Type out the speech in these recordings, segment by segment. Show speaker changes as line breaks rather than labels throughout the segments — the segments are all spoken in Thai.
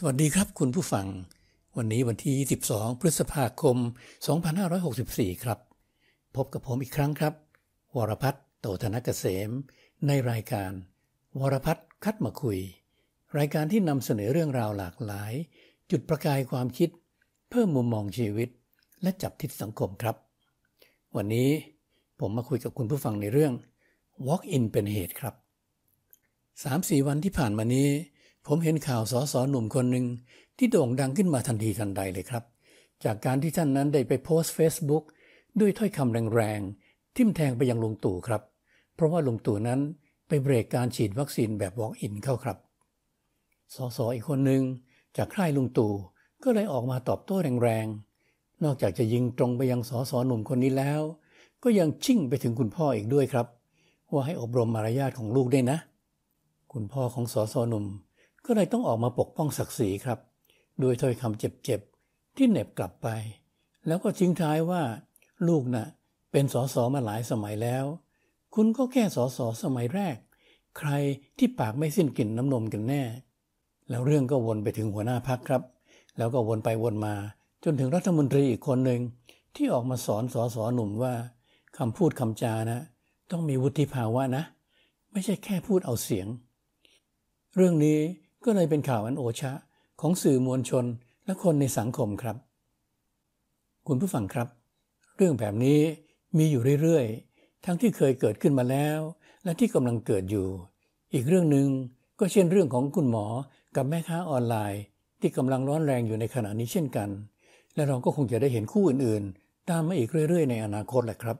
สวัสดีครับคุณผู้ฟัง วันนี้วันที่22พฤษภาคม 2564 ครับ พบกับผมอีกครั้งครับ วรพัฒน์โตธนกเกษม ในรายการ วรพัฒน์คัดมาคุย รายการที่นำเสนอเรื่องราวหลากหลาย จุดประกายความคิด เพิ่มมุมมองชีวิต และจับทิศสังคมครับ วันนี้ผมมาคุยกับคุณผู้ฟังในเรื่อง Walk in เป็นเหตุครับ 3-4 วันที่ผ่านมานี้ ผมเห็นข่าวสอสอหนุ่มคนหนึ่งที่โด่งดังขึ้นมาทันทีทันใดเลยครับ จากการที่ท่านนั้นได้ไปโพสต์ Facebook ด้วยถ้อยคำแรงๆ ทิ่มแทงไปยังลุงตู่ครับ เพราะว่าลุงตู่นั้นไปเบรกการฉีดวัคซีนแบบ Walk-in เข้าครับสอสออีกคนหนึ่งจากค่ายลุงตู่ก็เลยออกมาตอบโต้แรงๆ นอกจากจะยิงตรงไปยังสอสอหนุ่มคนนี้แล้ว ก็ยังชิ่งไปถึงคุณพ่ออีกด้วยครับ ว่าให้อบรมมารยาทของลูกได้นะ คุณพ่อของสอสอหนุ่ม ก็เลยต้องออกมาปกป้องศักดิ์ศรีครับโดยถ้อยคำเจ็บๆ ที่เหน็บกลับไป แล้วก็ทิ้งท้ายว่า ลูกนะ่ะ เป็นสอสอมาหลายสมัยแล้ว คุณก็แค่สอสอสมัยแรก ใครที่ปากไม่สิ้นกลิ่นน้ำนมกันแน่ แล้วเรื่องก็วนไปถึงหัวหน้าพักครับ แล้วก็วนไปวนมา จนถึงรัฐมนตรีอีกคนหนึ่งที่ออกมาสอนสอสอหนุ่มว่าคำพูดคำจานะ ต้องมีวุฒิภาวะนะ ไม่ใช่แค่พูดเอาเสียง เรื่องนี้ ก็เลยเป็นข่าวอันโอชะของสื่อมวลชนและคนในสังคมครับ คุณผู้ฟังครับ เรื่องแบบนี้มีอยู่เรื่อยๆ ทั้งที่เคยเกิดขึ้นมาแล้ว และที่กำลังเกิดอยู่ อีกเรื่องหนึ่งก็เช่นเรื่องของคุณหมอกับแม่ค้าออนไลน์ ที่กำลังร้อนแรงอยู่ในขณะนี้เช่นกัน และเราก็คงจะได้เห็นคู่อื่นๆ ตามมาอีกเรื่อย ๆ ในอนาคตแหละครับ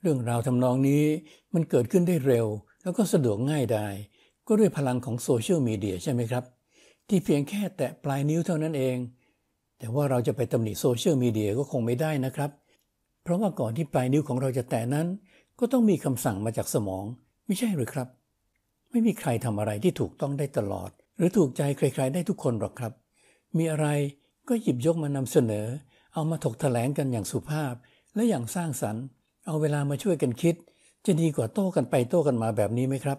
เรื่องราวทำนองนี้มันเกิดขึ้นได้เร็ว แล้วก็สะดวกง่ายได้ ก็ด้วยพลังของโซเชียลมีเดียใช่ไหมครับ ที่เพียงแค่แตะปลายนิ้วเท่านั้นเอง แต่ว่าเราจะไปตำหนิโซเชียลมีเดียก็คงไม่ได้นะครับ เพราะว่าก่อนที่ปลายนิ้วของเราจะแตะนั้น ก็ต้องมีคำสั่งมาจากสมอง ไม่ใช่หรือครับ ไม่มีใครทำอะไรที่ถูกต้องได้ตลอด หรือถูกใจใครๆได้ทุกคนหรอกครับ มีอะไรก็หยิบยกมานำเสนอ เอามาถกแถลงกันอย่างสุภาพ และอย่างสร้างสรรค์ เอาเวลามาช่วยกันคิด จะดีกว่าโต้กันไปโต้กันมาแบบนี้ไหมครับ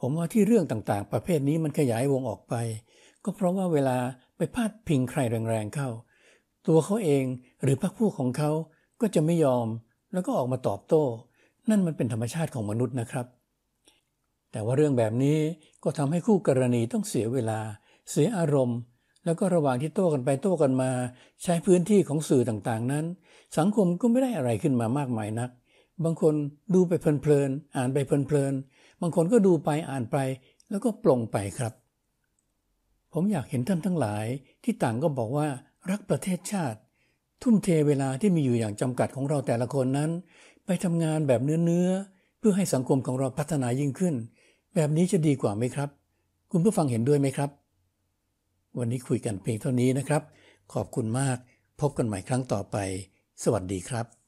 ผมว่าที่เรื่องต่างๆ ประเภทนี้มันขยายวงออกไป ก็เพราะว่าเวลาไปพาดพิงใครแรงๆเข้า ตัวเขาเองหรือพรรคพวกของเขาก็จะไม่ยอม แล้วก็ออกมาตอบโต้ นั่นมันเป็นธรรมชาติของมนุษย์นะครับ แต่ว่าเรื่องแบบนี้ก็ทำให้คู่กรณีต้องเสียเวลา เสียอารมณ์ แล้วก็ระหว่างที่โต้กันไปโต้กันมา ใช้พื้นที่ของสื่อต่างๆนั้น สังคมก็ไม่ได้อะไรขึ้นมามากมายนัก บางคนดูไปเพลินๆอ่านไปเพลินๆบางคนก็ดูไปอ่านไป แล้วก็ปลงไปครับ ผมอยากเห็นท่านทั้งหลายที่ต่างก็บอกว่ารักประเทศชาติ ทุ่มเทเวลาที่มีอยู่อย่างจำกัดของเราแต่ละคนนั้น ไปทำงานแบบเนื้อๆเพื่อให้สังคมของเราพัฒนายิ่งขึ้น แบบนี้จะดีกว่าไหมครับ คุณผู้ฟังเห็นด้วยไหมครับ วันนี้คุยกันเพียงเท่านี้นะครับ ขอบคุณมาก พบกันใหม่ครั้งต่อไป สวัสดีครับ